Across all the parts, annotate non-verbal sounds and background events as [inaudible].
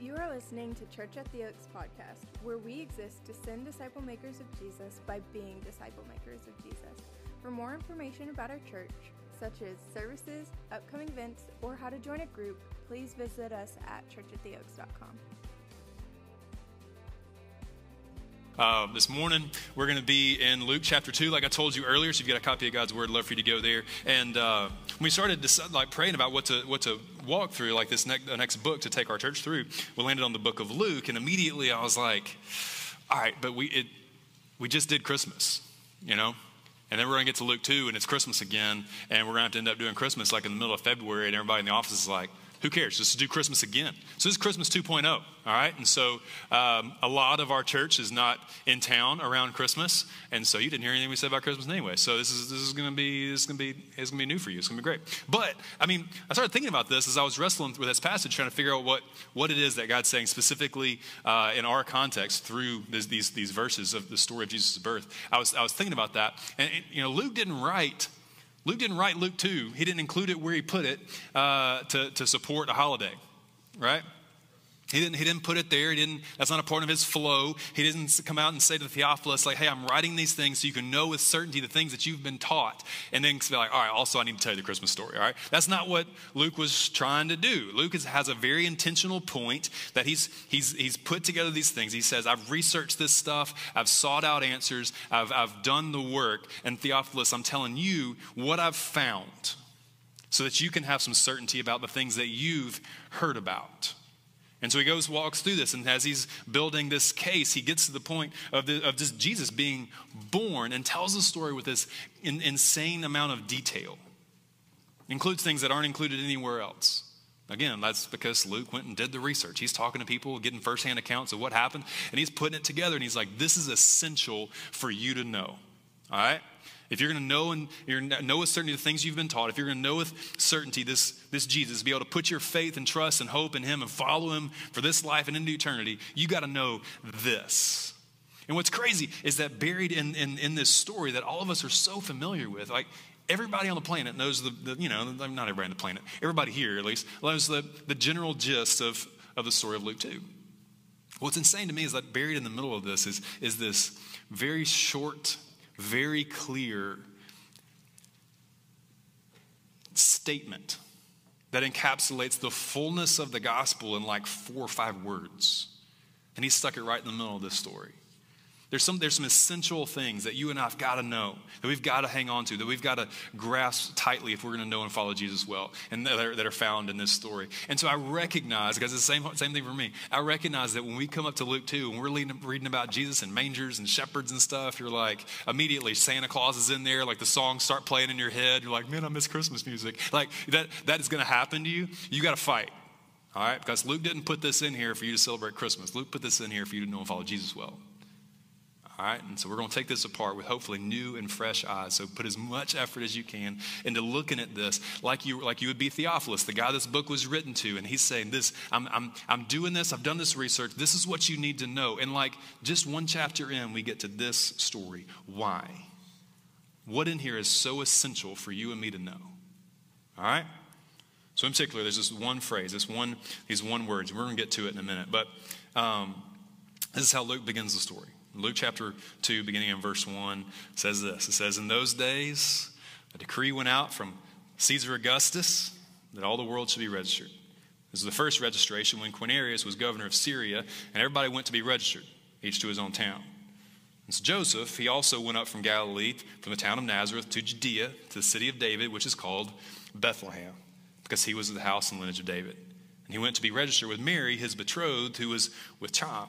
You are listening to Church at the Oaks podcast, where we exist to send disciple makers of Jesus by being disciple makers of Jesus. For more information about our church, such as services, upcoming events, or how to join a group, please visit us at churchattheoaks.com. Uh, this morning, we're going to be in Luke chapter 2, like I told you earlier. So, if you've got a copy of God's Word, I'd love for you to go there. And uh, we started decide, like praying about what to, what to walk through, like this next, next book to take our church through. We landed on the book of Luke, and immediately I was like, all right, but we, it, we just did Christmas, you know? And then we're going to get to Luke 2, and it's Christmas again, and we're going to have to end up doing Christmas like in the middle of February, and everybody in the office is like, who cares? Just do Christmas again. So this is Christmas 2.0, all right? And so um, a lot of our church is not in town around Christmas, and so you didn't hear anything we said about Christmas anyway. So this is this is going to be this is going to be it's going to be new for you. It's going to be great. But I mean, I started thinking about this as I was wrestling with this passage, trying to figure out what what it is that God's saying specifically uh, in our context through this, these these verses of the story of Jesus' birth. I was I was thinking about that, and, and you know, Luke didn't write Luke didn't write Luke 2. He didn't include it where he put it uh, to, to support a holiday, right? He didn't, he didn't put it there. He didn't, that's not a part of his flow. He didn't come out and say to Theophilus, like, hey, I'm writing these things so you can know with certainty the things that you've been taught. And then be like, all right, also I need to tell you the Christmas story, all right? That's not what Luke was trying to do. Luke is, has a very intentional point that he's, he's, he's put together these things. He says, I've researched this stuff. I've sought out answers. I've, I've done the work. And Theophilus, I'm telling you what I've found so that you can have some certainty about the things that you've heard about. And so he goes, walks through this, and as he's building this case, he gets to the point of, the, of just Jesus being born and tells the story with this in, insane amount of detail. Includes things that aren't included anywhere else. Again, that's because Luke went and did the research. He's talking to people, getting firsthand accounts of what happened, and he's putting it together, and he's like, this is essential for you to know. All right? If you're going to know and you're know with certainty the things you've been taught, if you're going to know with certainty this, this Jesus, be able to put your faith and trust and hope in him and follow him for this life and into eternity, you got to know this. And what's crazy is that buried in, in, in this story that all of us are so familiar with, like everybody on the planet knows the, the, you know, I'm not everybody on the planet, everybody here at least, knows the, the general gist of, of the story of Luke 2. What's insane to me is that buried in the middle of this is, is this very short very clear statement that encapsulates the fullness of the gospel in like four or five words. And he stuck it right in the middle of this story. There's some, there's some essential things that you and I have got to know, that we've got to hang on to, that we've got to grasp tightly if we're going to know and follow Jesus well, and that are, that are found in this story. And so I recognize, because it's the same, same thing for me, I recognize that when we come up to Luke 2 and we're reading, reading about Jesus and mangers and shepherds and stuff, you're like, immediately Santa Claus is in there, like the songs start playing in your head. You're like, man, I miss Christmas music. Like that, that is going to happen to you. You got to fight. All right? Because Luke didn't put this in here for you to celebrate Christmas. Luke put this in here for you to know and follow Jesus well. All right, and so we're going to take this apart with hopefully new and fresh eyes. So put as much effort as you can into looking at this like you like you would be Theophilus, the guy this book was written to, and he's saying this. I'm I'm I'm doing this. I've done this research. This is what you need to know. And like just one chapter in, we get to this story. Why? What in here is so essential for you and me to know? All right. So in particular, there's this one phrase, this one these one words. We're going to get to it in a minute, but um, this is how Luke begins the story. Luke chapter 2, beginning in verse 1, says this It says, In those days, a decree went out from Caesar Augustus that all the world should be registered. This is the first registration when Quirinius was governor of Syria, and everybody went to be registered, each to his own town. And so Joseph, he also went up from Galilee, from the town of Nazareth to Judea, to the city of David, which is called Bethlehem, because he was of the house and lineage of David. And he went to be registered with Mary, his betrothed, who was with child.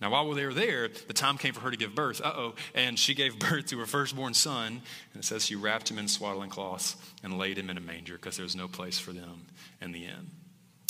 Now, while they were there, the time came for her to give birth. Uh oh. And she gave [laughs] birth to her firstborn son. And it says she wrapped him in swaddling cloths and laid him in a manger because there was no place for them in the inn.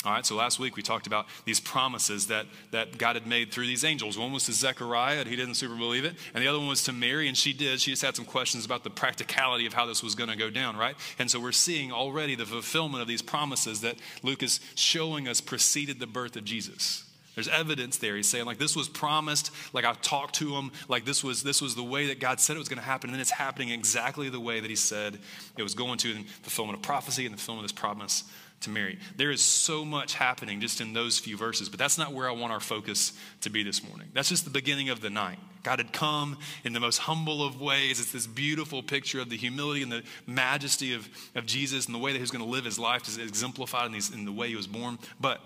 All right, so last week we talked about these promises that, that God had made through these angels. One was to Zechariah, and he didn't super believe it. And the other one was to Mary, and she did. She just had some questions about the practicality of how this was going to go down, right? And so we're seeing already the fulfillment of these promises that Luke is showing us preceded the birth of Jesus. There's evidence there. He's saying, like, this was promised, like I talked to him, like this was this was the way that God said it was going to happen, and then it's happening exactly the way that he said it was going to in the fulfillment of prophecy and the fulfillment of this promise to Mary. There is so much happening just in those few verses, but that's not where I want our focus to be this morning. That's just the beginning of the night. God had come in the most humble of ways. It's this beautiful picture of the humility and the majesty of, of Jesus and the way that he's going to live his life is exemplified in, these, in the way he was born. But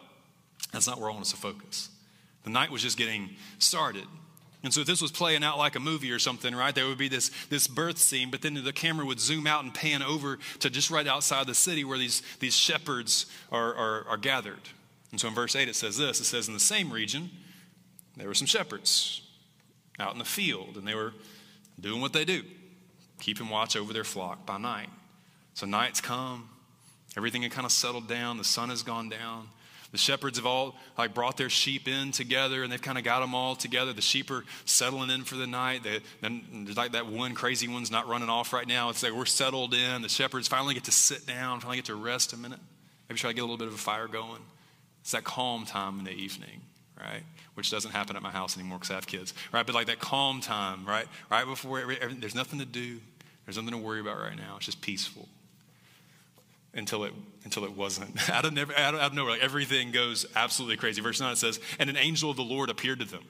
that's not where I want us to focus. The night was just getting started. And so if this was playing out like a movie or something, right, there would be this, this birth scene, but then the camera would zoom out and pan over to just right outside the city where these, these shepherds are, are, are gathered. And so in verse 8 it says this it says, In the same region, there were some shepherds out in the field, and they were doing what they do, keeping watch over their flock by night. So night's come, everything had kind of settled down, the sun has gone down. The shepherds have all like brought their sheep in together, and they've kind of got them all together. The sheep are settling in for the night. They, like that one crazy one's not running off right now. It's like we're settled in. The shepherds finally get to sit down, finally get to rest a minute. Maybe try to get a little bit of a fire going. It's that calm time in the evening, right? Which doesn't happen at my house anymore because I have kids, right? But like that calm time, right? Right before there's nothing to do, there's nothing to worry about right now. It's just peaceful until it until it wasn't. [laughs] out of never, out of, out of nowhere, like everything goes absolutely crazy. Verse nine says, "And an angel of the Lord appeared to them."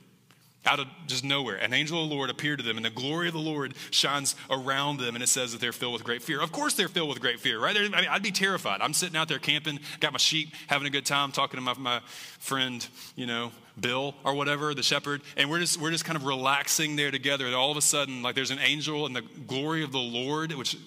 Out of just nowhere, an angel of the Lord appeared to them, and the glory of the Lord shines around them. And it says that they're filled with great fear. Of course, they're filled with great fear, right? I mean, I'd be terrified. I'm sitting out there camping, got my sheep, having a good time, talking to my, my friend, you know, Bill or whatever, the shepherd, and we're just we're just kind of relaxing there together. And all of a sudden, like there's an angel, and the glory of the Lord, which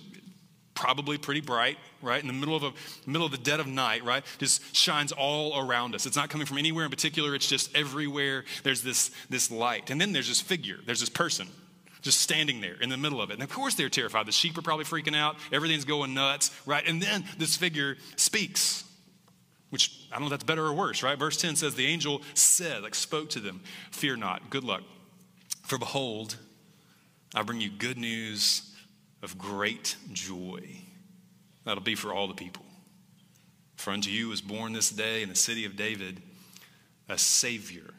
probably pretty bright, right? In the middle of a middle of the dead of night, right? Just shines all around us. It's not coming from anywhere in particular, it's just everywhere. There's this this light. And then there's this figure, there's this person just standing there in the middle of it. And of course they're terrified. The sheep are probably freaking out. Everything's going nuts, right? And then this figure speaks. Which I don't know if that's better or worse, right? Verse 10 says, The angel said, like spoke to them, Fear not, good luck. For behold, I bring you good news of great joy. That'll be for all the people. For unto you is born this day in the city of David a Savior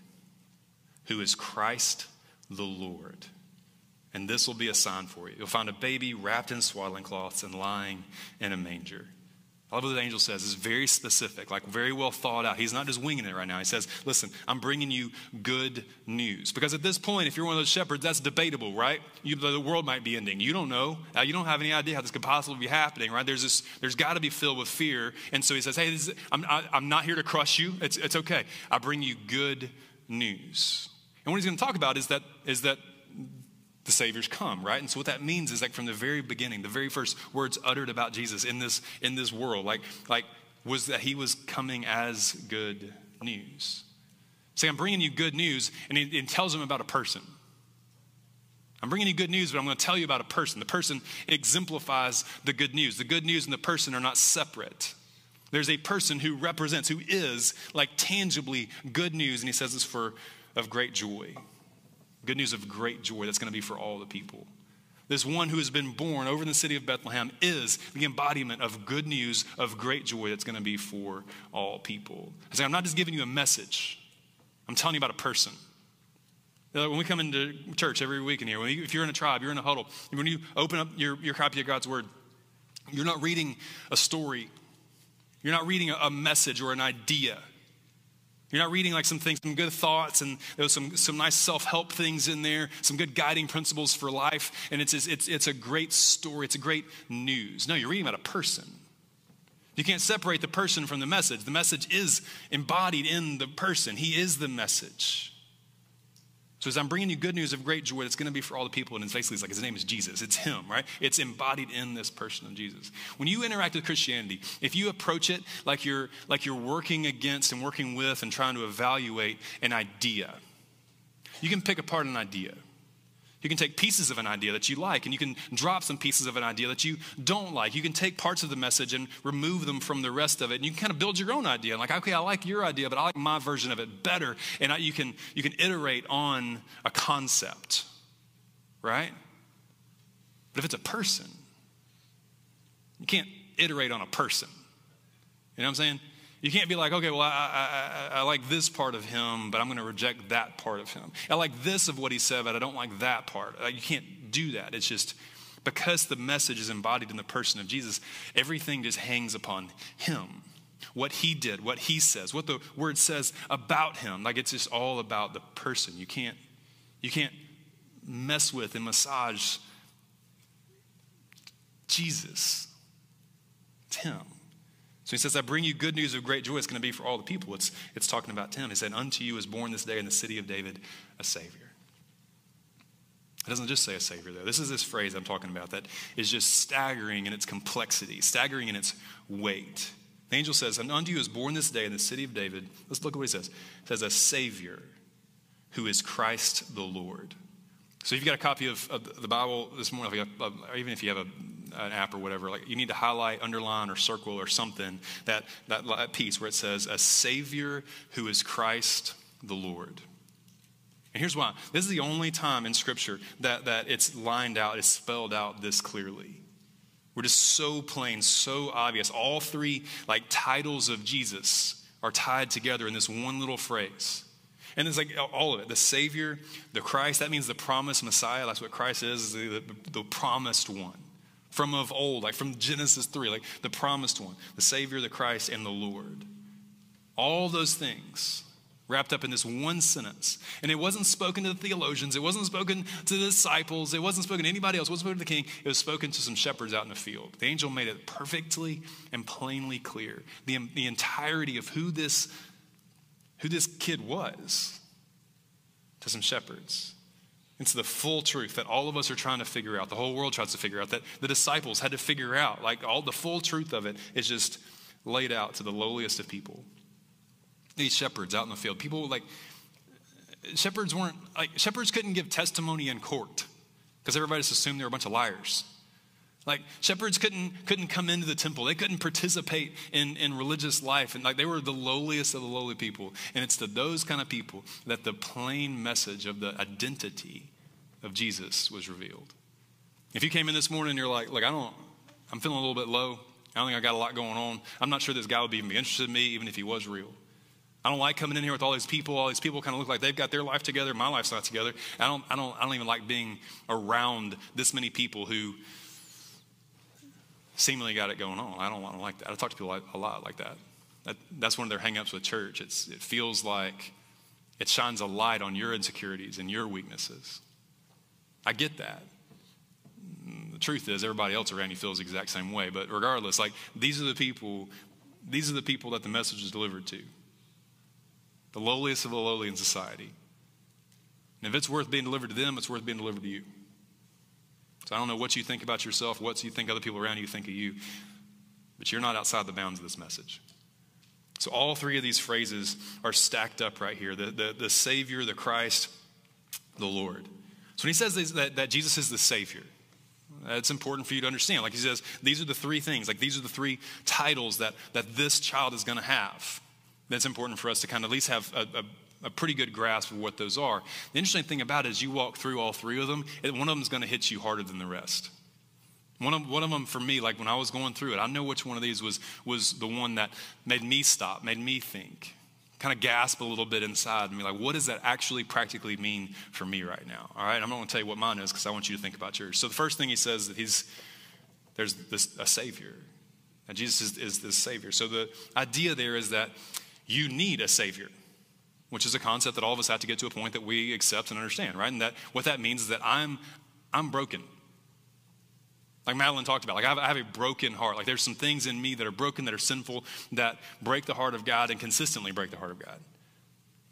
who is Christ the Lord. And this will be a sign for you. You'll find a baby wrapped in swaddling cloths and lying in a manger. I love what the angel says. It's very specific, like very well thought out. He's not just winging it right now. He says, Listen, I'm bringing you good news. Because at this point, if you're one of those shepherds, that's debatable, right? You, the world might be ending. You don't know. Uh, you don't have any idea how this could possibly be happening, right? There's this, there's got to be filled with fear. And so he says, Hey, is, I'm, I, I'm not here to crush you. It's, it's okay. I bring you good news. And what he's going to talk about is that, is that the Savior's come, right? And so what that means is like from the very beginning, the very first words uttered about Jesus in this in this world, like like was that he was coming as good news. Say, I'm bringing you good news, and it, it tells him about a person. I'm bringing you good news, but I'm going to tell you about a person. The person exemplifies the good news. The good news and the person are not separate. There's a person who represents, who is like tangibly good news, and he says this for of great joy. Good news of great joy that's going to be for all the people. This one who has been born over in the city of Bethlehem is the embodiment of good news of great joy that's going to be for all people. I say, I'm not just giving you a message, I'm telling you about a person. When we come into church every week in here, you, if you're in a tribe, you're in a huddle, when you open up your, your copy of God's Word, you're not reading a story, you're not reading a, a message or an idea. You're not reading like some things, some good thoughts, and there's some, some nice self help things in there, some good guiding principles for life, and it's, it's, it's a great story, it's a great news. No, you're reading about a person. You can't separate the person from the message. The message is embodied in the person, he is the message. So as I'm bringing you good news of great joy, it's going to be for all the people. And it's basically it's like his name is Jesus. It's him, right? It's embodied in this person of Jesus. When you interact with Christianity, if you approach it like you're like you're working against and working with and trying to evaluate an idea, you can pick apart an idea. You can take pieces of an idea that you like, and you can drop some pieces of an idea that you don't like. You can take parts of the message and remove them from the rest of it, and you can kind of build your own idea. Like, okay, I like your idea, but I like my version of it better. And I, you can you can iterate on a concept, right? But if it's a person, you can't iterate on a person. You know what I'm saying? You can't be like, okay, well, I, I, I, like this part of him, but I'm going to reject that part of him. I like this of what he said, but I don't like that part. Uh, you can't do that. It's just because the message is embodied in the person of Jesus, everything just hangs upon him. what he did, what he says, what the word says about him. Like it's just all about the person. You can't, you can't mess with and massage Jesus. It's him. So he says, I bring you good news of great joy. It's going to be for all the people. It's, it's talking about him. He said, Unto you is born this day in the city of David a Savior. It doesn't just say a Savior, though. This is this phrase I'm talking about that is just staggering in its complexity, staggering in its weight. The angel says, And unto you is born this day in the city of David. Let's look at what he says. It says, A Savior who is Christ the Lord. So if you've got a copy of, of the Bible this morning, or uh, even if you have a, an app or whatever, like you need to highlight, underline, or circle or something that, that, piece where it says, A Savior who is Christ the Lord. And here's why. This is the only time in Scripture that, that it's lined out, it's spelled out this clearly. We're just so plain, so obvious. All three like titles of Jesus are tied together in this one little phrase. And it's like all of it the Savior, the Christ, that means the promised Messiah. That's what Christ is, the, the, the promised one. From of old, like from Genesis 3, like the promised one, the Savior, the Christ, and the Lord. All those things wrapped up in this one sentence. And it wasn't spoken to the theologians, it wasn't spoken to the disciples, it wasn't spoken to anybody else, it wasn't spoken to the king, it was spoken to some shepherds out in the field. The angel made it perfectly and plainly clear the, the entirety of who this, who this kid was to some shepherds. It's the full truth that all of us are trying to figure out, the whole world tries to figure out, that the disciples had to figure out. Like all the full truth of it is just laid out to the lowliest of people these shepherds out in the field. People like, shepherds weren't, like, shepherds couldn't give testimony in court because everybody just assumed they were a bunch of liars. Like shepherds couldn't couldn't come into the temple. They couldn't participate in, in religious life. And like they were the lowliest of the lowly people. And it's to those kind of people that the plain message of the identity of Jesus was revealed. If you came in this morning and you're like, look, I don't, I'm feeling a little bit low. I don't think I got a lot going on. I'm not sure this guy would even be interested in me, even if he was real. I don't like coming in here with all these people. All these people kind of look like they've got their life together. My life's not together. I don't, I don't, I don't even like being around this many people who seemingly got it going on. I don't, I don't like that. I talk to people a lot like that. that that's one of their hangups with church. It's, it feels like it shines a light on your insecurities and your weaknesses. I get that. Mm, the truth is, everybody else around you feels the exact same way. But regardless, like these are the people, these are the people that the message is delivered to the lowliest of the lowly in society. And if it's worth being delivered to them, it's worth being delivered to you. So I don't know what you think about yourself, what you think other people around you think of you, but you're not outside the bounds of this message. So all three of these phrases are stacked up right here the, the, the Savior, the Christ, the Lord. So when he says that, that Jesus is the Savior, it's important for you to understand. Like he says, these are the three things, like these are the three titles that, that this child is going to have that's important for us to kind of at least have a, a, a, pretty good grasp of what those are. The interesting thing about it is you walk through all three of them, it, one of them is going to hit you harder than the rest. One of, one of them for me, like when I was going through it, I know which one of these was, was the one that made me stop, made me think, kind of gasp a little bit inside me, like, what does that actually practically mean for me right now? All right, I'm not going to tell you what mine is because I want you to think about yours. So the first thing he says that he's, there's this, a Savior. And Jesus is, is the Savior. So the idea there is that you need a Savior, which is a concept that all of us have to get to a point that we accept and understand, right? And that what that means is that I'm, I'm broken. Like Madeline talked about, like I have, I have, a broken heart. Like there's some things in me that are broken, that are sinful, that break the heart of God and consistently break the heart of God.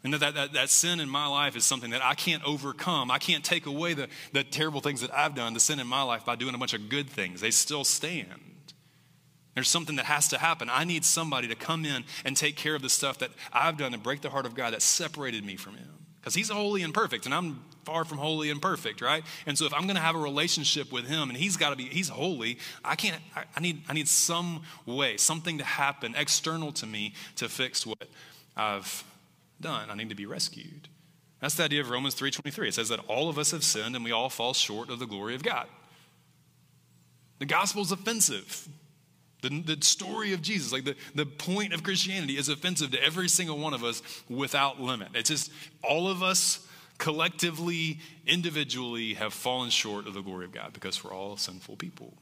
And that, that, that, that sin in my life is something that I can't overcome. I can't take away the, the terrible things that I've done, the sin in my life, by doing a bunch of good things. They still stand. There's something that has to happen. I need somebody to come in and take care of the stuff that I've done to break the heart of God that separated me from Him. Because He's holy and perfect, and I'm far from holy and perfect, right? And so if I'm going to have a relationship with Him, and He's got to be, He's holy, I can't, I, I, need, I need some way, something to happen external to me to fix what I've done. I need to be rescued. That's the idea of Romans 3.23. It says that all of us have sinned and we all fall short of the glory of God. The gospel is offensive. The, the story of Jesus, like the, the point of Christianity, is offensive to every single one of us without limit. It's just all of us collectively, individually, have fallen short of the glory of God because we're all sinful people.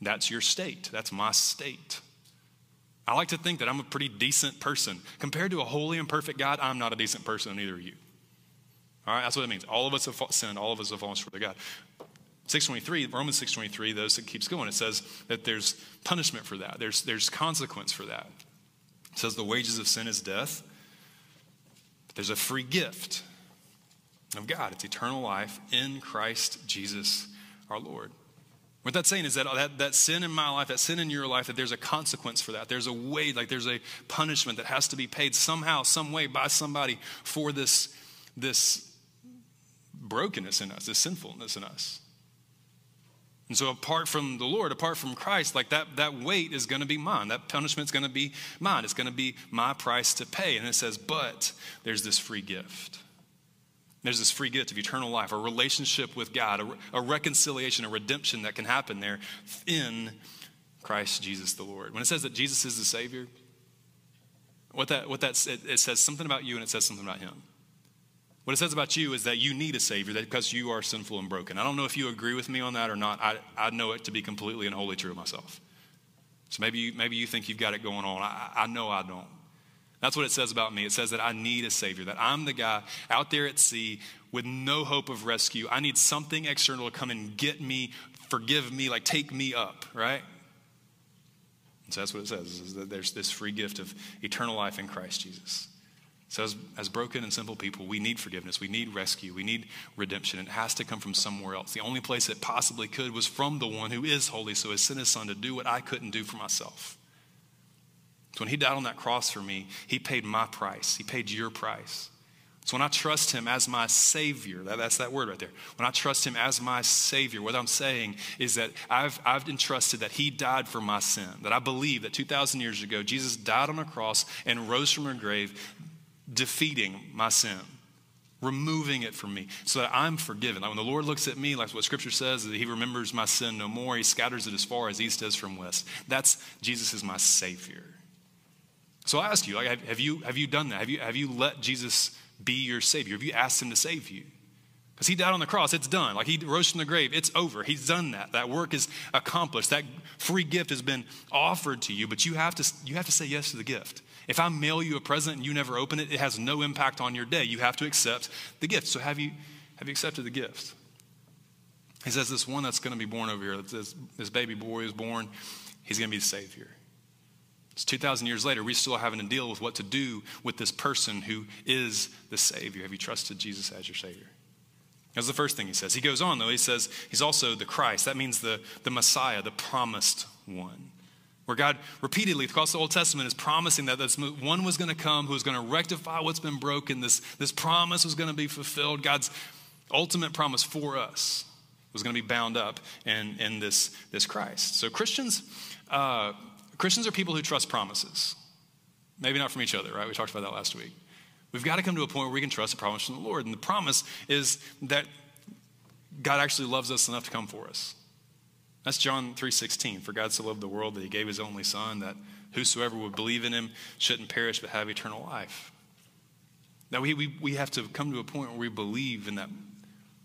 That's your state. That's my state. I like to think that I'm a pretty decent person. Compared to a holy and perfect God, I'm not a decent person, neither are you. All right, that's what it means. All of us have sinned, all of us have fallen short of God. 623, Romans 623, those it keeps going. It says that there's punishment for that. There's, there's consequence for that. It says the wages of sin is death. There's a free gift of God. It's eternal life in Christ Jesus our Lord. What that's saying is that, that that sin in my life, that sin in your life, that there's a consequence for that. There's a way, like there's a punishment that has to be paid somehow, some way by somebody for this, this brokenness in us, this sinfulness in us. And so apart from the Lord, apart from Christ, like that, that weight is going to be mine. That punishment's going to be mine. It's going to be my price to pay. And it says, but there's this free gift. There's this free gift of eternal life, a relationship with God, a, a, reconciliation, a redemption that can happen there in Christ Jesus the Lord. When it says that Jesus is the Savior, what that, what that it, it says something about you and it says something about Him. What it says about you is that you need a Savior because you are sinful and broken. I don't know if you agree with me on that or not. I, I know it to be completely and wholly true myself. So maybe you, maybe you think you've got it going on. I, I know I don't. That's what it says about me. It says that I need a Savior, that I'm the guy out there at sea with no hope of rescue. I need something external to come and get me, forgive me, like take me up, right? And so that's what it says, is that there's this free gift of eternal life in Christ Jesus. So, as, as broken and simple people, we need forgiveness. We need rescue. We need redemption. It has to come from somewhere else. The only place it possibly could was from the one who is holy, so he sent his son to do what I couldn't do for myself. So when he died on that cross for me, he paid my price. He paid your price. So when I trust him as my Savior, that, that's that word right there. When I trust him as my Savior, what I'm saying is that I've, I've entrusted that he died for my sin. That I believe that 2,000 years ago, Jesus died on a cross and rose from a grave, defeating my sin removing it from me so that I'm forgiven. Like when the Lord looks at me, like what scripture says, that he remembers my sin no more, he scatters it as far as east is from west. That's Jesus is my Savior. So I ask you, like, have you, have you done that? Have you, have you let Jesus be your Savior? Have you asked Him to save you? Because He died on the cross, it's done. Like He rose from the grave, it's over. He's done that. That work is accomplished. That free gift has been offered to you, but you have to, you have to say yes to the gift. If I mail you a present and you never open it, it has no impact on your day. You have to accept the gift. So have you, have you accepted the gift? He says, This one that's going to be born over here, this, this baby boy is born, he's going to be the Savior. It's 2,000 years later, we're still having to deal with what to do with this person who is the Savior. Have you trusted Jesus as your Savior? That's the first thing he says. He goes on, though, he says he's also the Christ. That means the, the Messiah, the promised one. Where God repeatedly, across the Old Testament, is promising that this one was going to come who was going to rectify what's been broken. This, this promise was going to be fulfilled. God's ultimate promise for us was going to be bound up in, in this, this Christ. So, Christians, uh, Christians are people who trust promises. Maybe not from each other, right? We talked about that last week. We've got to come to a point where we can trust the promise from the Lord. And the promise is that God actually loves us enough to come for us. That's John 3:16. For God so loved the world that he gave his only son that whosoever would believe in him shouldn't perish but have eternal life. Now we, we, we have to come to a point where we believe in that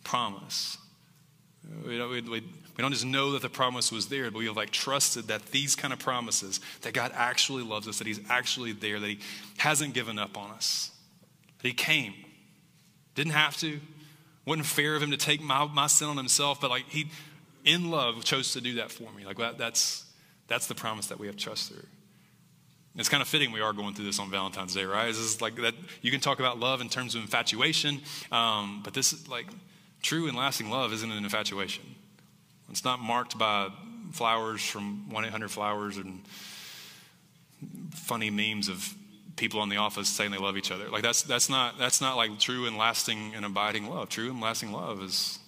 promise. We, we, we, we don't just know that the promise was there, but we have like trusted that these kind of promises, that God actually loves us, that He's actually there, that He hasn't given up on us, that He came. Didn't have to. Wasn't fair of Him to take my, my sin on Himself, but like He, in love, chose to do that for me. Like that, that's, that's the promise that we have trust through. It's kind of fitting we are going through this on Valentine's Day, right? This is like that. You can talk about love in terms of infatuation, um, but this is like true and lasting love isn't an infatuation. It's not marked by flowers from 1 800 Flowers and funny memes of people in the office saying they love each other. Like that's, that's, not, that's not like true and lasting and abiding love. True and lasting love is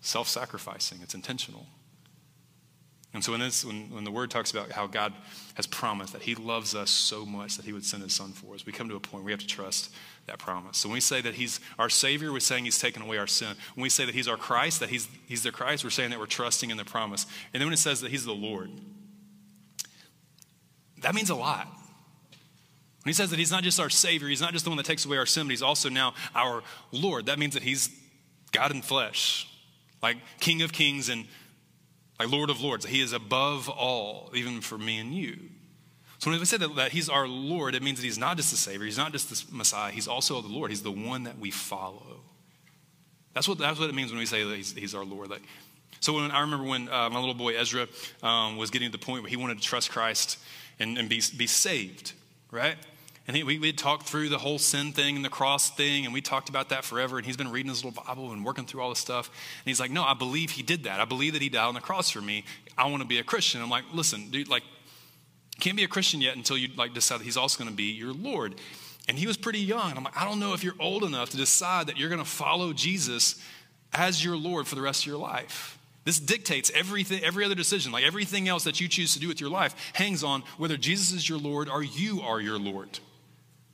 self sacrificing, it's intentional. And so when, this, when, when the word talks about how God has promised that he loves us so much that he would send his son for us, we come to a point where we have to trust that promise. So when we say that he's our Savior, we're saying he's taken away our sin. When we say that he's our Christ, that he's, he's the Christ, we're saying that we're trusting in the promise. And then when it says that he's the Lord, that means a lot. He says that he's not just our Savior, he's not just the one that takes away our sin, but he's also now our Lord. That means that he's God in flesh, like King of Kings and like Lord of Lords. He is above all, even for me and you. So when we say that, that he's our Lord, it means that he's not just the Savior, he's not just the Messiah, he's also the Lord. He's the one that we follow. That's what, that's what it means when we say that he's, he's our Lord. Like, so when, I remember when uh, my little boy Ezra um, was getting to the point where he wanted to trust Christ and, and be, be saved, right? And he, we, we talked through the whole sin thing and the cross thing, and we talked about that forever. And he's been reading his little Bible and working through all this stuff. And he's like, No, I believe he did that. I believe that he died on the cross for me. I want to be a Christian. I'm like, Listen, dude, like, can't be a Christian yet until you like decide that he's also going to be your Lord. And he was pretty young. I'm like, I don't know if you're old enough to decide that you're going to follow Jesus as your Lord for the rest of your life. This dictates everything, every other decision. Like everything else that you choose to do with your life hangs on whether Jesus is your Lord or you are your Lord.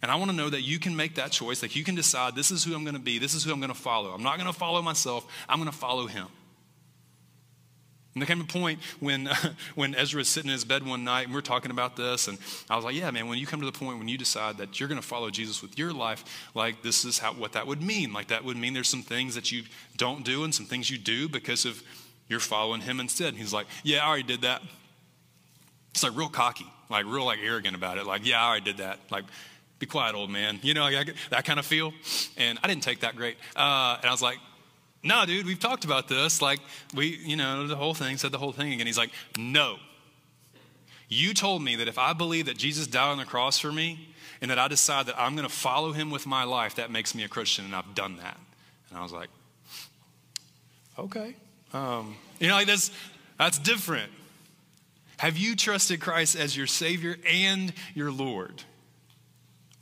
And I want to know that you can make that choice. Like you can decide, this is who I'm going to be, this is who I'm going to follow. I'm not going to follow myself, I'm going to follow him. And there came a point when, [laughs] when Ezra was sitting in his bed one night and we were talking about this, and I was like, yeah, man, when you come to the point when you decide that you're going to follow Jesus with your life, like this is how, what that would mean. Like that would mean there's some things that you don't do and some things you do because of you're following him instead. And he's like, yeah, I already did that. It's like real cocky, like real like arrogant about it. Like, yeah, I already did that. Like, be quiet, old man. You know, like, that kind of feel. And I didn't take that great. Uh, and I was like, no, dude, we've talked about this. Like, we, you know, the whole thing, said the whole thing again. He's like, no. You told me that if I believe that Jesus died on the cross for me and that I decide that I'm going to follow him with my life, that makes me a Christian, and I've done that. And I was like, okay. Um, you know, like that's, that's different. Have you trusted Christ as your Savior and your Lord?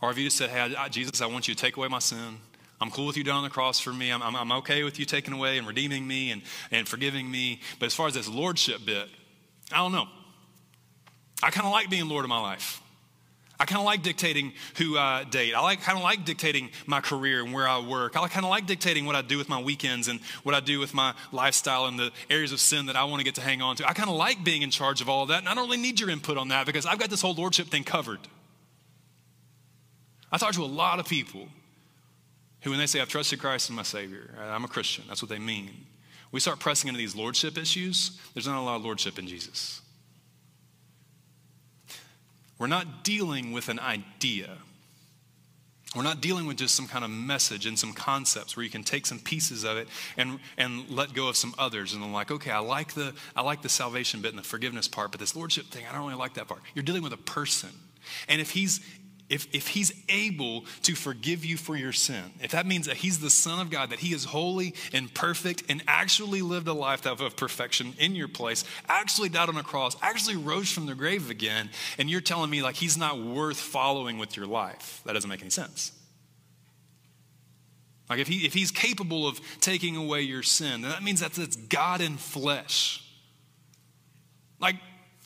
Or have you just said, hey, Jesus, I want you to take away my sin? I'm cool with you down on the cross for me. I'm, I'm, I'm, okay with you taking away and redeeming me and, and forgiving me. But as far as this lordship bit, I don't know. I kind of like being Lord of my life. I kind of like dictating who I date. I like kind of like dictating my career and where I work. I kind of like dictating what I do with my weekends and what I do with my lifestyle and the areas of sin that I want to get to hang on to. I kind of like being in charge of all of that, and I don't really need your input on that because I've got this whole lordship thing covered. I talk to a lot of people who, when they say, I've trusted Christ as my Savior, uh, I'm a Christian, that's what they mean. We start pressing into these lordship issues, there's not a lot of lordship in Jesus. We're not dealing with an idea. We're not dealing with just some kind of message and some concepts where you can take some pieces of it and, and let go of some others. And I'm like, okay, I like, the, I like the salvation bit and the forgiveness part, but this lordship thing, I don't really like that part. You're dealing with a person. And if he's if, if he's able to forgive you for your sin, if that means that he's the Son of God, that he is holy and perfect and actually lived a life of, perfection in your place, actually died on a cross, actually rose from the grave again, and you're telling me like he's not worth following with your life, that doesn't make any sense. Like if, he, if he's capable of taking away your sin, then that means that it's God in flesh. Like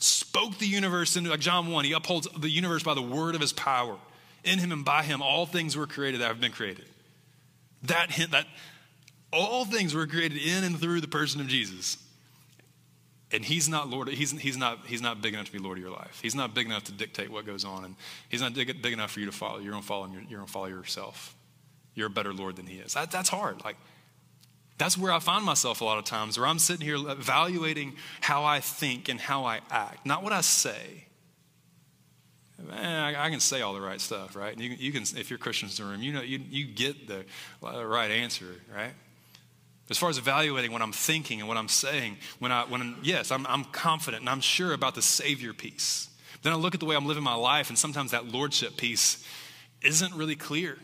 spoke the universe into, like John 1, he upholds the universe by the word of his power. In him and by him, all things were created that have been created. That hint, that all things were created in and through the person of Jesus. And he's not Lord, he's, he's, not, he's not big enough to be Lord of your life. He's not big enough to dictate what goes on. And he's not big, big enough for you to follow. You're going to follow, you're going to follow yourself. You're a better Lord than he is. That, that's hard. Like, that's where I find myself a lot of times, where I'm sitting here evaluating how I think and how I act, not what I say. Man, I, can say all the right stuff, right? You, you, can, if you're Christians in the room, you know, you, you get the, the right answer, right? As far as evaluating what I'm thinking and what I'm saying, when I, when yes, I'm, I'm confident and I'm sure about the Savior piece. Then I look at the way I'm living my life, and sometimes that lordship piece isn't really clear.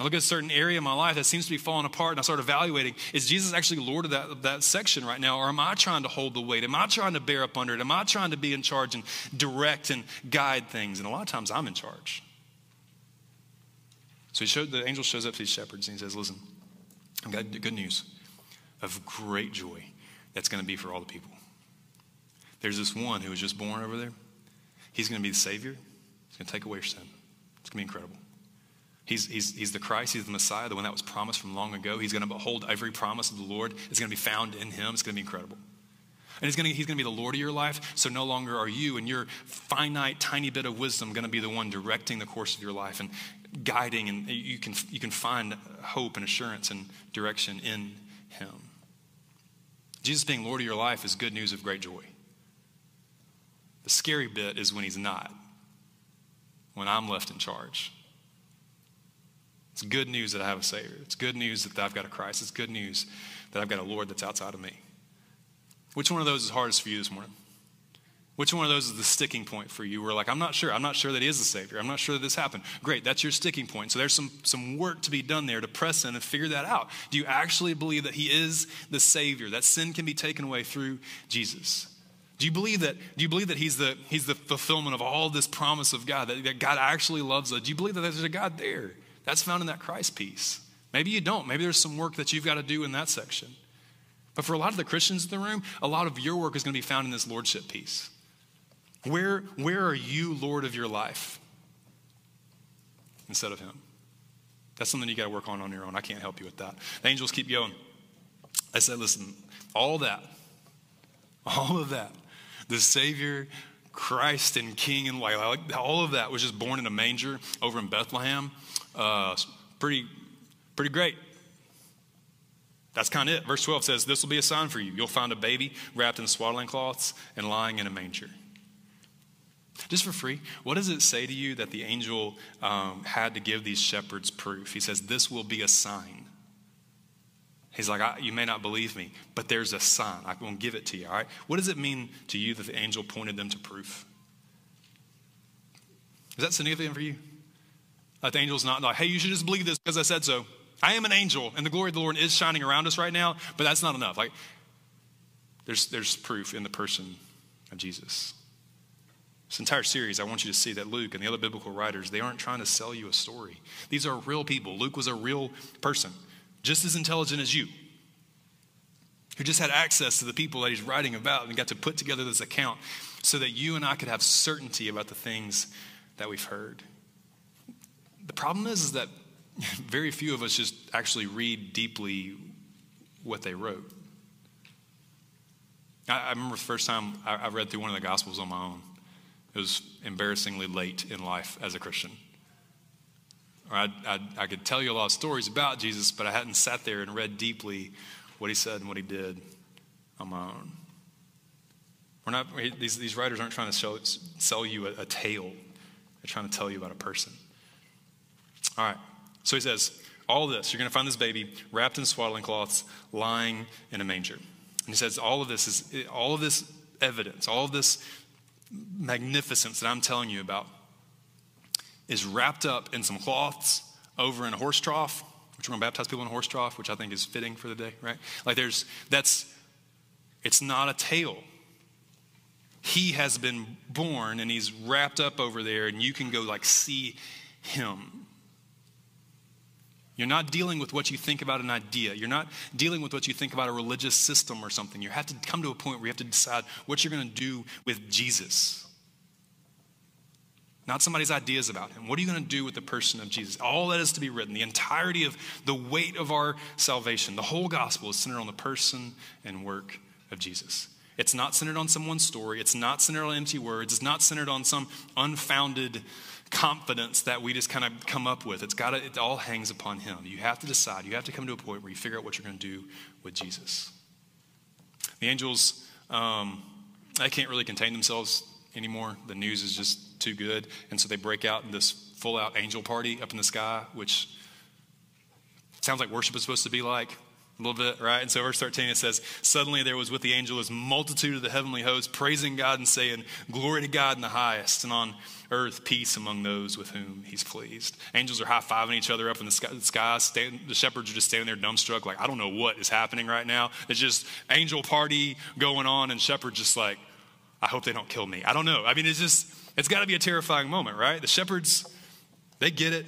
I look at a certain area of my life that seems to be falling apart, and I start evaluating is Jesus actually Lord of that, that section right now, or am I trying to hold the weight? Am I trying to bear up under it? Am I trying to be in charge and direct and guide things? And a lot of times I'm in charge. So he showed, the angel shows up to these shepherds and he says, Listen, I've got good news of great joy that's going to be for all the people. There's this one who was just born over there. He's going to be the Savior, he's going to take away your sin. It's going to be incredible. He's, he's, he's the Christ, he's the Messiah, the one that was promised from long ago. He's going to behold every promise of the Lord. It's going to be found in him. It's going to be incredible. And he's going, to, he's going to be the Lord of your life, so no longer are you and your finite, tiny bit of wisdom going to be the one directing the course of your life and guiding, and you can, you can find hope and assurance and direction in him. Jesus being Lord of your life is good news of great joy. The scary bit is when he's not, when I'm left in charge. It's good news that I have a Savior. It's good news that I've got a Christ. It's good news that I've got a Lord that's outside of me. Which one of those is hardest for you this morning? Which one of those is the sticking point for you? We're like, I'm not sure. I'm not sure that he is the Savior. I'm not sure that this happened. Great, that's your sticking point. So there's some, some work to be done there to press in and figure that out. Do you actually believe that he is the Savior, that sin can be taken away through Jesus? Do you believe that, do you believe that he's, the, he's the fulfillment of all this promise of God, that, that God actually loves us? Do you believe that there's a God there? That's found in that Christ piece. Maybe you don't. Maybe there's some work that you've got to do in that section. But for a lot of the Christians in the room, a lot of your work is going to be found in this lordship piece. Where, where are you Lord of your life instead of Him? That's something you got to work on on your own. I can't help you with that. The angels keep going. I said, listen, all that, all of that, the Savior, Christ, and King and like all of that was just born in a manger over in Bethlehem. Uh, pretty, pretty great. That's kind of it. Verse 12 says, This will be a sign for you. You'll find a baby wrapped in swaddling cloths and lying in a manger. Just for free, what does it say to you that the angel um, had to give these shepherds proof? He says, This will be a sign. He's like, You may not believe me, but there's a sign. I'm going to give it to you, all right? What does it mean to you that the angel pointed them to proof? Is that significant for you? That the angel's not like, Hey, you should just believe this because I said so. I am an angel, and the glory of the Lord is shining around us right now, but that's not enough. Like, there's, there's proof in the person of Jesus. This entire series, I want you to see that Luke and the other biblical writers, they aren't trying to sell you a story. These are real people. Luke was a real person, just as intelligent as you, who just had access to the people that he's writing about and got to put together this account so that you and I could have certainty about the things that we've heard. The problem is, is that [laughs] very few of us just actually read deeply what they wrote. I, I remember the first time I, I read through one of the Gospels on my own. It was embarrassingly late in life as a Christian. I, I, I could tell you a lot of stories about Jesus, but I hadn't sat there and read deeply what he said and what he did on my own. We're not, these, these writers aren't trying to show, sell you a, a tale, they're trying to tell you about a person. All right, so he says, all this, you're going to find this baby wrapped in swaddling cloths, lying in a manger. And he says, all of this is all of this evidence, all of this magnificence that I'm telling you about is wrapped up in some cloths over in a horse trough, which we're going to baptize people in a horse trough, which I think is fitting for the day, right? Like there's, that's, it's not a tale. He has been born and he's wrapped up over there, and you can go like see him. You're not dealing with what you think about an idea. You're not dealing with what you think about a religious system or something. You have to come to a point where you have to decide what you're going to do with Jesus. Not somebody's ideas about him. What are you going to do with the person of Jesus? All that is to be written, the entirety of the weight of our salvation, the whole gospel is centered on the person and work of Jesus. It's not centered on someone's story. It's not centered on empty words. It's not centered on some unfounded confidence that we just kind of come up with. It's got to, it all hangs upon him. You have to decide. You have to come to a point where you figure out what you're going to do with Jesus. The angels, um, they can't really contain themselves anymore. The news is just too good. And so they break out in this full out angel party up in the sky, which sounds like worship is supposed to be like a little bit, right? And so, verse 13, it says, Suddenly there was with the angel this multitude of the heavenly hosts, praising God and saying, Glory to God in the highest, and on earth peace among those with whom he's pleased. Angels are high fiving each other up in the sky. The, sky stand, the shepherds are just standing there dumbstruck, like, I don't know what is happening right now. It's just angel party going on, and shepherds just like, I hope they don't kill me. I don't know. I mean, it's just, it's got to be a terrifying moment, right? The shepherds, they get it.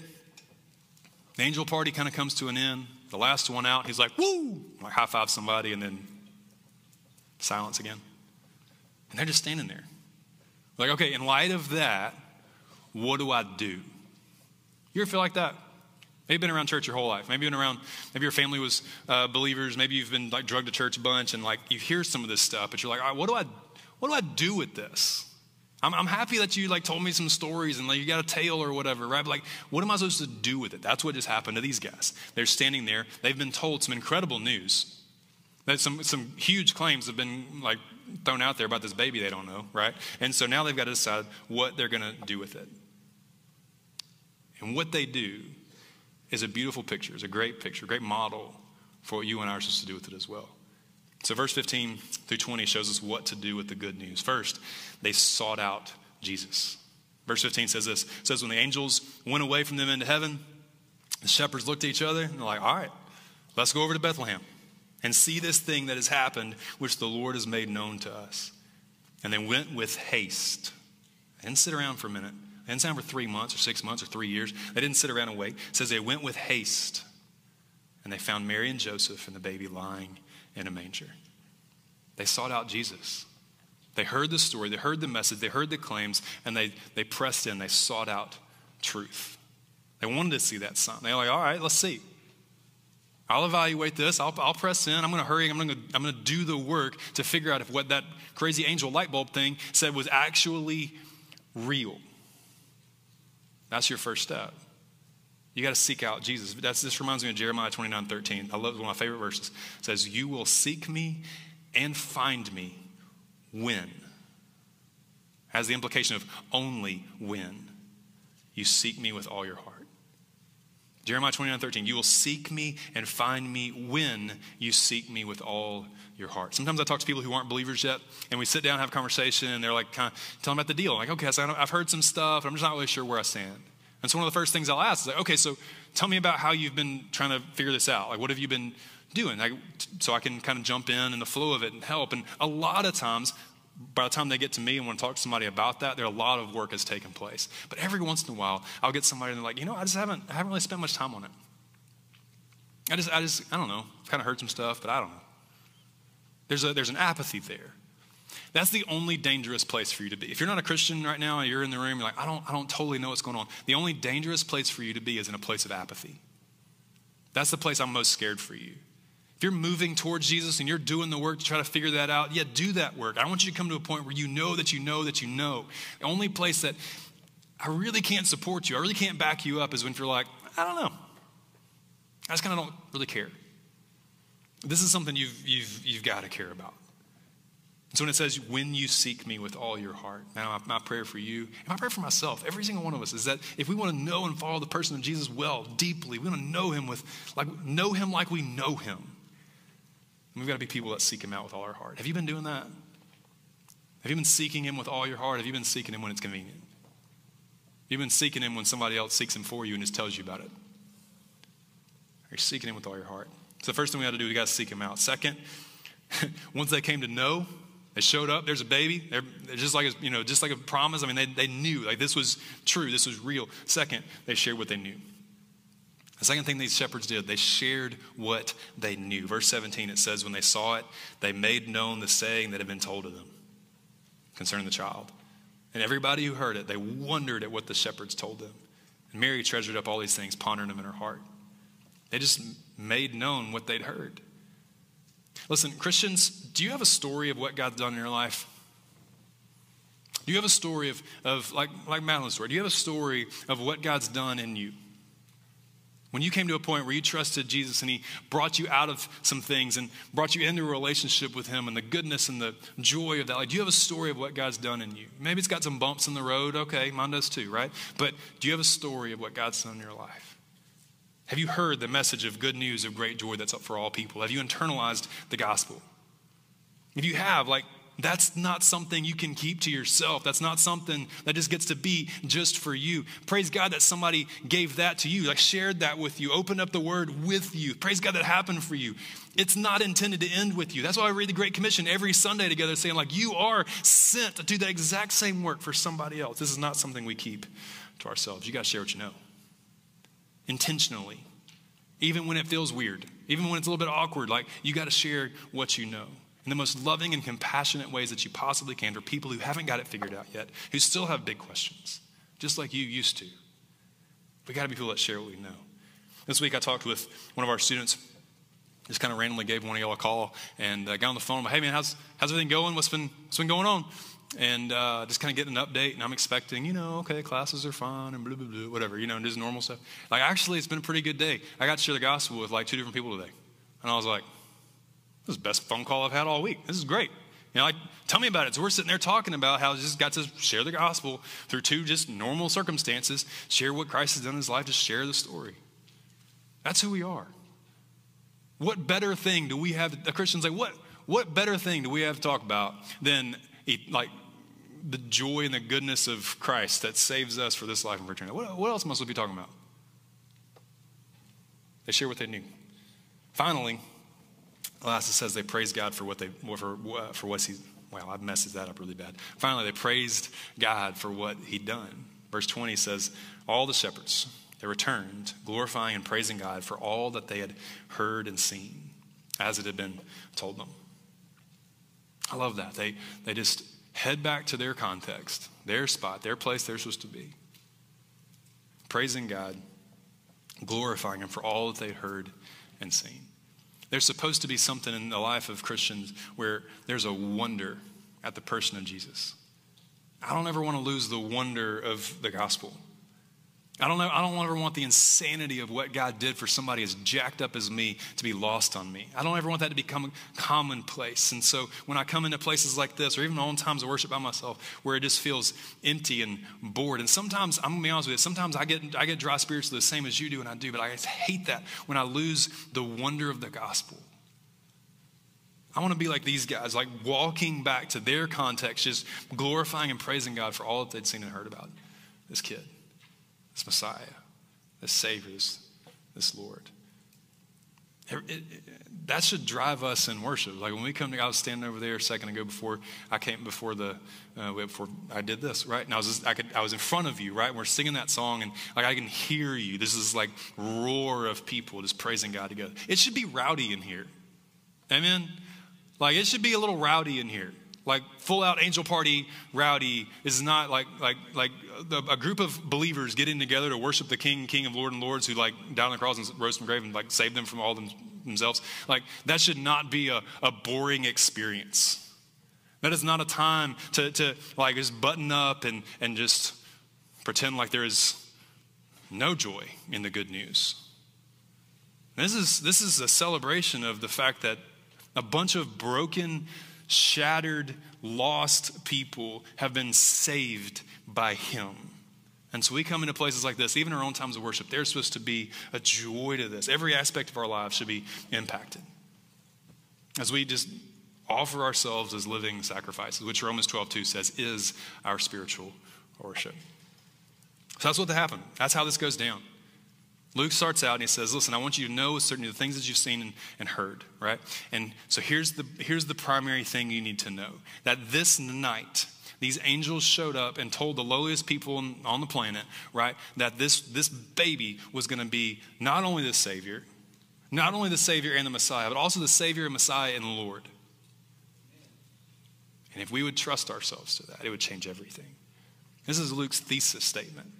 The angel party kind of comes to an end. The last one out, he's like, woo, like high five somebody, and then silence again. And they're just standing there. Like, okay, in light of that, what do I do? You ever feel like that? Maybe you've been around church your whole life. Maybe you've been around, maybe your family was uh, believers. Maybe you've been like drugged to church a bunch and like you hear some of this stuff, but you're like, all right, what do I, what do I do with this? I'm, I'm happy that you like told me some stories and like you got a tale or whatever, right? But like, what am I supposed to do with it? That's what just happened to these guys. They're standing there. They've been told some incredible news. That some some huge claims have been like thrown out there about this baby they don't know, right? And so now they've got to decide what they're going to do with it. And what they do is a beautiful picture, is a great picture, a great model for what you and I are supposed to do with it as well. So, verse 15 through 20 shows us what to do with the good news. First, they sought out Jesus. Verse 15 says this it says, When the angels went away from them into heaven, the shepherds looked at each other and they're like, All right, let's go over to Bethlehem and see this thing that has happened, which the Lord has made known to us. And they went with haste. They didn't sit around for a minute. They didn't sit around for three months or six months or three years. They didn't sit around and wait. It says they went with haste. And they found Mary and Joseph and the baby lying in a manger. They sought out Jesus. They heard the story, they heard the message, they heard the claims, and they, they pressed in, they sought out truth. They wanted to see that sign. They're like, all right, let's see. I'll evaluate this. I'll, I'll press in. I'm going to hurry. I'm going to, I'm going to do the work to figure out if what that crazy angel light bulb thing said was actually real. That's your first step. You got to seek out Jesus. That's, this reminds me of Jeremiah 29 13. I love one of my favorite verses. It says, You will seek me and find me when. Has the implication of only when you seek me with all your heart. Jeremiah 29 13, you will seek me and find me when you seek me with all your heart. Sometimes I talk to people who aren't believers yet, and we sit down and have a conversation, and they're like, kind of tell them about the deal. I'm like, okay, so I've heard some stuff, I'm just not really sure where I stand. And so one of the first things I'll ask is like, okay, so tell me about how you've been trying to figure this out. Like, what have you been doing? Like, so I can kind of jump in in the flow of it and help. And a lot of times, by the time they get to me and want to talk to somebody about that, there a lot of work has taken place. But every once in a while, I'll get somebody and they're like, you know, I just haven't, I haven't really spent much time on it. I just, I just, I don't know. I've kind of heard some stuff, but I don't know. There's a, there's an apathy there. That's the only dangerous place for you to be. If you're not a Christian right now and you're in the room, you're like, I don't, I don't totally know what's going on. The only dangerous place for you to be is in a place of apathy. That's the place I'm most scared for you. If you're moving towards Jesus and you're doing the work to try to figure that out, yeah, do that work. I want you to come to a point where you know that you know that you know. The only place that I really can't support you, I really can't back you up is when you're like, I don't know. I just kind of don't really care. This is something you've, you've, you've got to care about. So when it says, when you seek me with all your heart, now my, my prayer for you, and my prayer for myself, every single one of us, is that if we want to know and follow the person of Jesus well, deeply, we want to know him with, like, know him like we know him. we've got to be people that seek him out with all our heart. Have you been doing that? Have you been seeking him with all your heart? Have you been seeking him when it's convenient? Have you been seeking him when somebody else seeks him for you and just tells you about it? Are you seeking him with all your heart? So the first thing we got to do, we got to seek him out. Second, [laughs] once they came to know, they showed up. There's a baby. They're, they're, just like a, you know, just like a promise. I mean, they, they knew like this was true. This was real. Second, they shared what they knew. The second thing these shepherds did, they shared what they knew. Verse 17, it says, when they saw it, they made known the saying that had been told to them concerning the child. And everybody who heard it, they wondered at what the shepherds told them. And Mary treasured up all these things, pondering them in her heart. They just made known what they'd heard. Listen, Christians, do you have a story of what God's done in your life? Do you have a story of, of like, like Madeline's story? Do you have a story of what God's done in you? When you came to a point where you trusted Jesus and He brought you out of some things and brought you into a relationship with Him and the goodness and the joy of that, like, do you have a story of what God's done in you? Maybe it's got some bumps in the road. Okay, mine does too, right? But do you have a story of what God's done in your life? Have you heard the message of good news of great joy that's up for all people? Have you internalized the gospel? If you have, like, that's not something you can keep to yourself. That's not something that just gets to be just for you. Praise God that somebody gave that to you, like shared that with you, opened up the word with you. Praise God that happened for you. It's not intended to end with you. That's why I read the Great Commission every Sunday together, saying, like, you are sent to do that exact same work for somebody else. This is not something we keep to ourselves. You got to share what you know intentionally, even when it feels weird, even when it's a little bit awkward. Like, you got to share what you know in the most loving and compassionate ways that you possibly can for people who haven't got it figured out yet, who still have big questions, just like you used to. We got to be people that share what we know. This week I talked with one of our students. Just kind of randomly gave one of y'all a call and uh, got on the phone. Hey man, how's how's everything going? What's been what's been going on? And uh, just kind of getting an update. And I'm expecting, you know, okay, classes are fine and blah, blah, blah, whatever, you know, and just normal stuff. Like, actually, it's been a pretty good day. I got to share the gospel with like two different people today. And I was like, this is the best phone call I've had all week. This is great. You know, like, tell me about it. So we're sitting there talking about how Jesus got to share the gospel through two just normal circumstances, share what Christ has done in his life, just share the story. That's who we are. What better thing do we have? A Christian's like, what, what better thing do we have to talk about than like the joy and the goodness of Christ that saves us for this life and for eternity? What, what else must we be talking about? They share what they knew. Finally, last it says they praised God for what they for uh, for what he. Well, I've messed that up really bad. Finally, they praised God for what he'd done. Verse 20 says, All the shepherds, they returned, glorifying and praising God for all that they had heard and seen, as it had been told them. I love that. They, they just head back to their context, their spot, their place they're supposed to be, praising God, glorifying Him for all that they heard and seen. There's supposed to be something in the life of Christians where there's a wonder at the person of Jesus. I don't ever want to lose the wonder of the gospel. I don't know, I don't ever want the insanity of what God did for somebody as jacked up as me to be lost on me. I don't ever want that to become commonplace. And so when I come into places like this, or even on times of worship by myself, where it just feels empty and bored, and sometimes I'm gonna be honest with you, sometimes I get I get dry spirits the same as you do, and I do, but I hate that when I lose the wonder of the gospel. I want to be like these guys, like walking back to their context, just glorifying and praising God for all that they'd seen and heard about this kid this Messiah, this Savior, this, this Lord. It, it, that should drive us in worship. Like when we come to, I was standing over there a second ago before I came before the uh, before I did this, right? And I was just, I could I was in front of you, right? And we're singing that song, and like I can hear you. This is like roar of people just praising God together. It should be rowdy in here, amen. Like it should be a little rowdy in here. Like full out angel party rowdy is not like like like a group of believers getting together to worship the King, King of Lord and Lords, who like died on the cross and rose from the grave and like saved them from all them, themselves. Like that should not be a, a boring experience. That is not a time to, to like just button up and, and just pretend like there is no joy in the good news. This is, this is a celebration of the fact that a bunch of broken, shattered, lost people have been saved by Him. And so we come into places like this, even our own times of worship, they're supposed to be a joy to this. Every aspect of our lives should be impacted. As we just offer ourselves as living sacrifices, which Romans 12 2 says is our spiritual worship. So that's what happened. That's how this goes down. Luke starts out and he says, Listen, I want you to know certainly the things that you've seen and, and, heard, right? And so here's the, here's the primary thing you need to know that this night, these angels showed up and told the lowliest people on the planet, right, that this, this baby was going to be not only the Savior, not only the Savior and the Messiah, but also the Savior and Messiah and Lord. And if we would trust ourselves to that, it would change everything. This is Luke's thesis statement.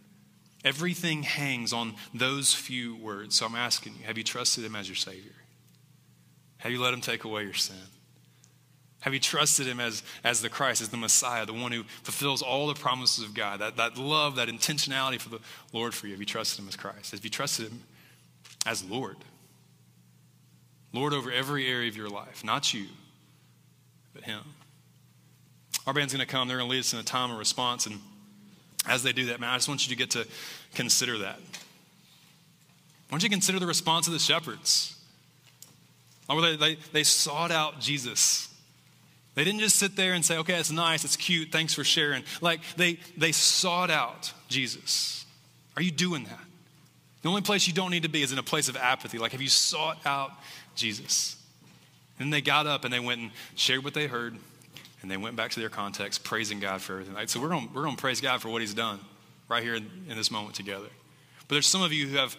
Everything hangs on those few words. So I'm asking you have you trusted Him as your Savior? Have you let Him take away your sin? Have you trusted Him as, as the Christ, as the Messiah, the one who fulfills all the promises of God? That, that love, that intentionality for the Lord for you. Have you trusted Him as Christ? Have you trusted Him as Lord? Lord over every area of your life, not you, but Him. Our band's going to come. They're going to lead us in a time of response. And as they do that, man, I just want you to get to consider that. Why don't you consider the response of the shepherds? Oh, they, they, they sought out Jesus. They didn't just sit there and say, okay, it's nice, it's cute, thanks for sharing. Like, they, they sought out Jesus. Are you doing that? The only place you don't need to be is in a place of apathy. Like, have you sought out Jesus? And they got up and they went and shared what they heard, and they went back to their context, praising God for everything. Right? So we're going we're to praise God for what He's done right here in, in this moment together. But there's some of you who have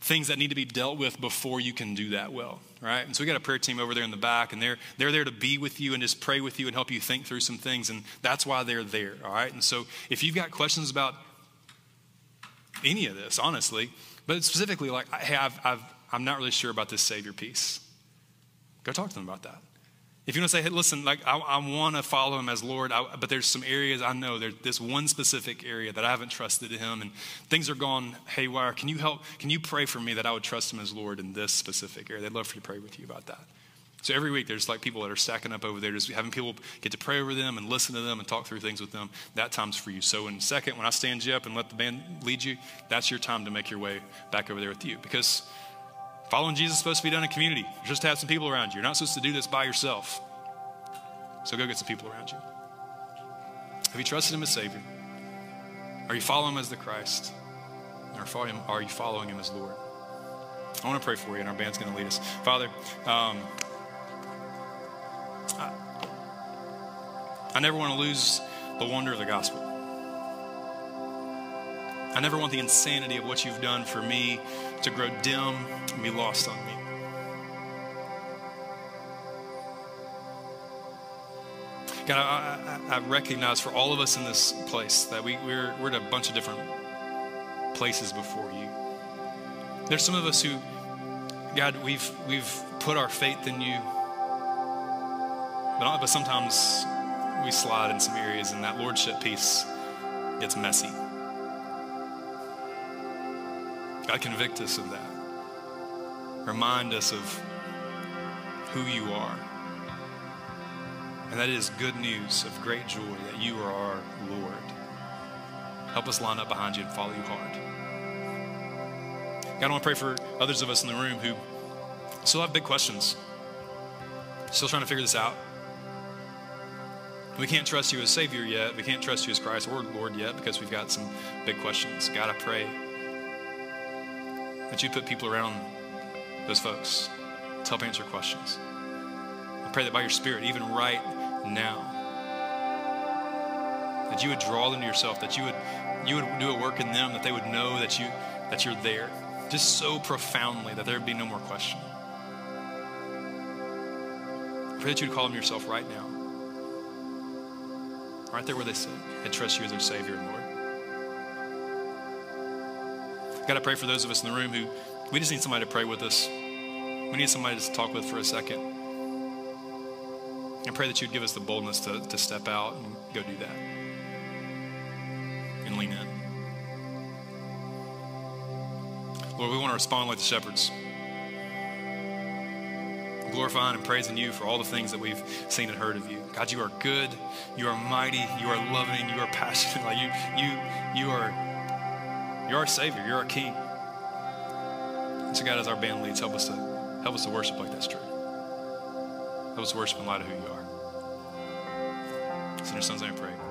things that need to be dealt with before you can do that well, right? And so we got a prayer team over there in the back, and they're they're there to be with you and just pray with you and help you think through some things, and that's why they're there, all right? And so if you've got questions about any of this, honestly, but specifically like, hey, I've, I've, I'm not really sure about this Savior piece, go talk to them about that. If you want to say, hey, listen, like I, I want to follow him as Lord, I, but there's some areas I know there's this one specific area that I haven't trusted him, and things are gone haywire. Can you help? Can you pray for me that I would trust him as Lord in this specific area? They'd love for you to pray with you about that. So every week there's like people that are stacking up over there, just having people get to pray over them and listen to them and talk through things with them. That time's for you. So in second, when I stand you up and let the band lead you, that's your time to make your way back over there with you. Because following Jesus is supposed to be done in community. Just to have some people around you. You're not supposed to do this by yourself. So go get some people around you. Have you trusted him as Savior? Are you following him as the Christ? Or are you following him as Lord? I want to pray for you, and our band's going to lead us. Father, um, I, I never want to lose the wonder of the gospel. I never want the insanity of what you've done for me to grow dim and be lost on me. God, I, I, I, recognize for all of us in this place that we, we're, we're at a bunch of different places before you. There's some of us who, God, we've, we've put our faith in you, but, but sometimes we slide in some areas and that lordship piece gets messy. God, convict us of that. Remind us of who you are. And that is good news of great joy that you are our Lord. Help us line up behind you and follow you hard. God, I want to pray for others of us in the room who still have big questions, still trying to figure this out. We can't trust you as Savior yet. We can't trust you as Christ or Lord yet because we've got some big questions. God, I pray that you put people around those folks to help answer questions. I pray that by your Spirit, even right now, that you would draw them to yourself, that you would you would do a work in them, that they would know that you that you're there, just so profoundly that there would be no more question. I pray that you would call them yourself right now. Right there where they sit and trust you as their Savior and Lord. God, I pray for those of us in the room who we just need somebody to pray with us. We need somebody to talk with for a second. I pray that you'd give us the boldness to, to step out and go do that and lean in. Lord, we want to respond like the shepherds, glorifying and praising you for all the things that we've seen and heard of you. God, you are good, you are mighty, you are loving, you are passionate. Like you, you, you are, you're our Savior, you're our King. And so, God, as our band leads, help us to help us to worship like that's true. Help us to worship in light of who you are. It's in your son's name I pray.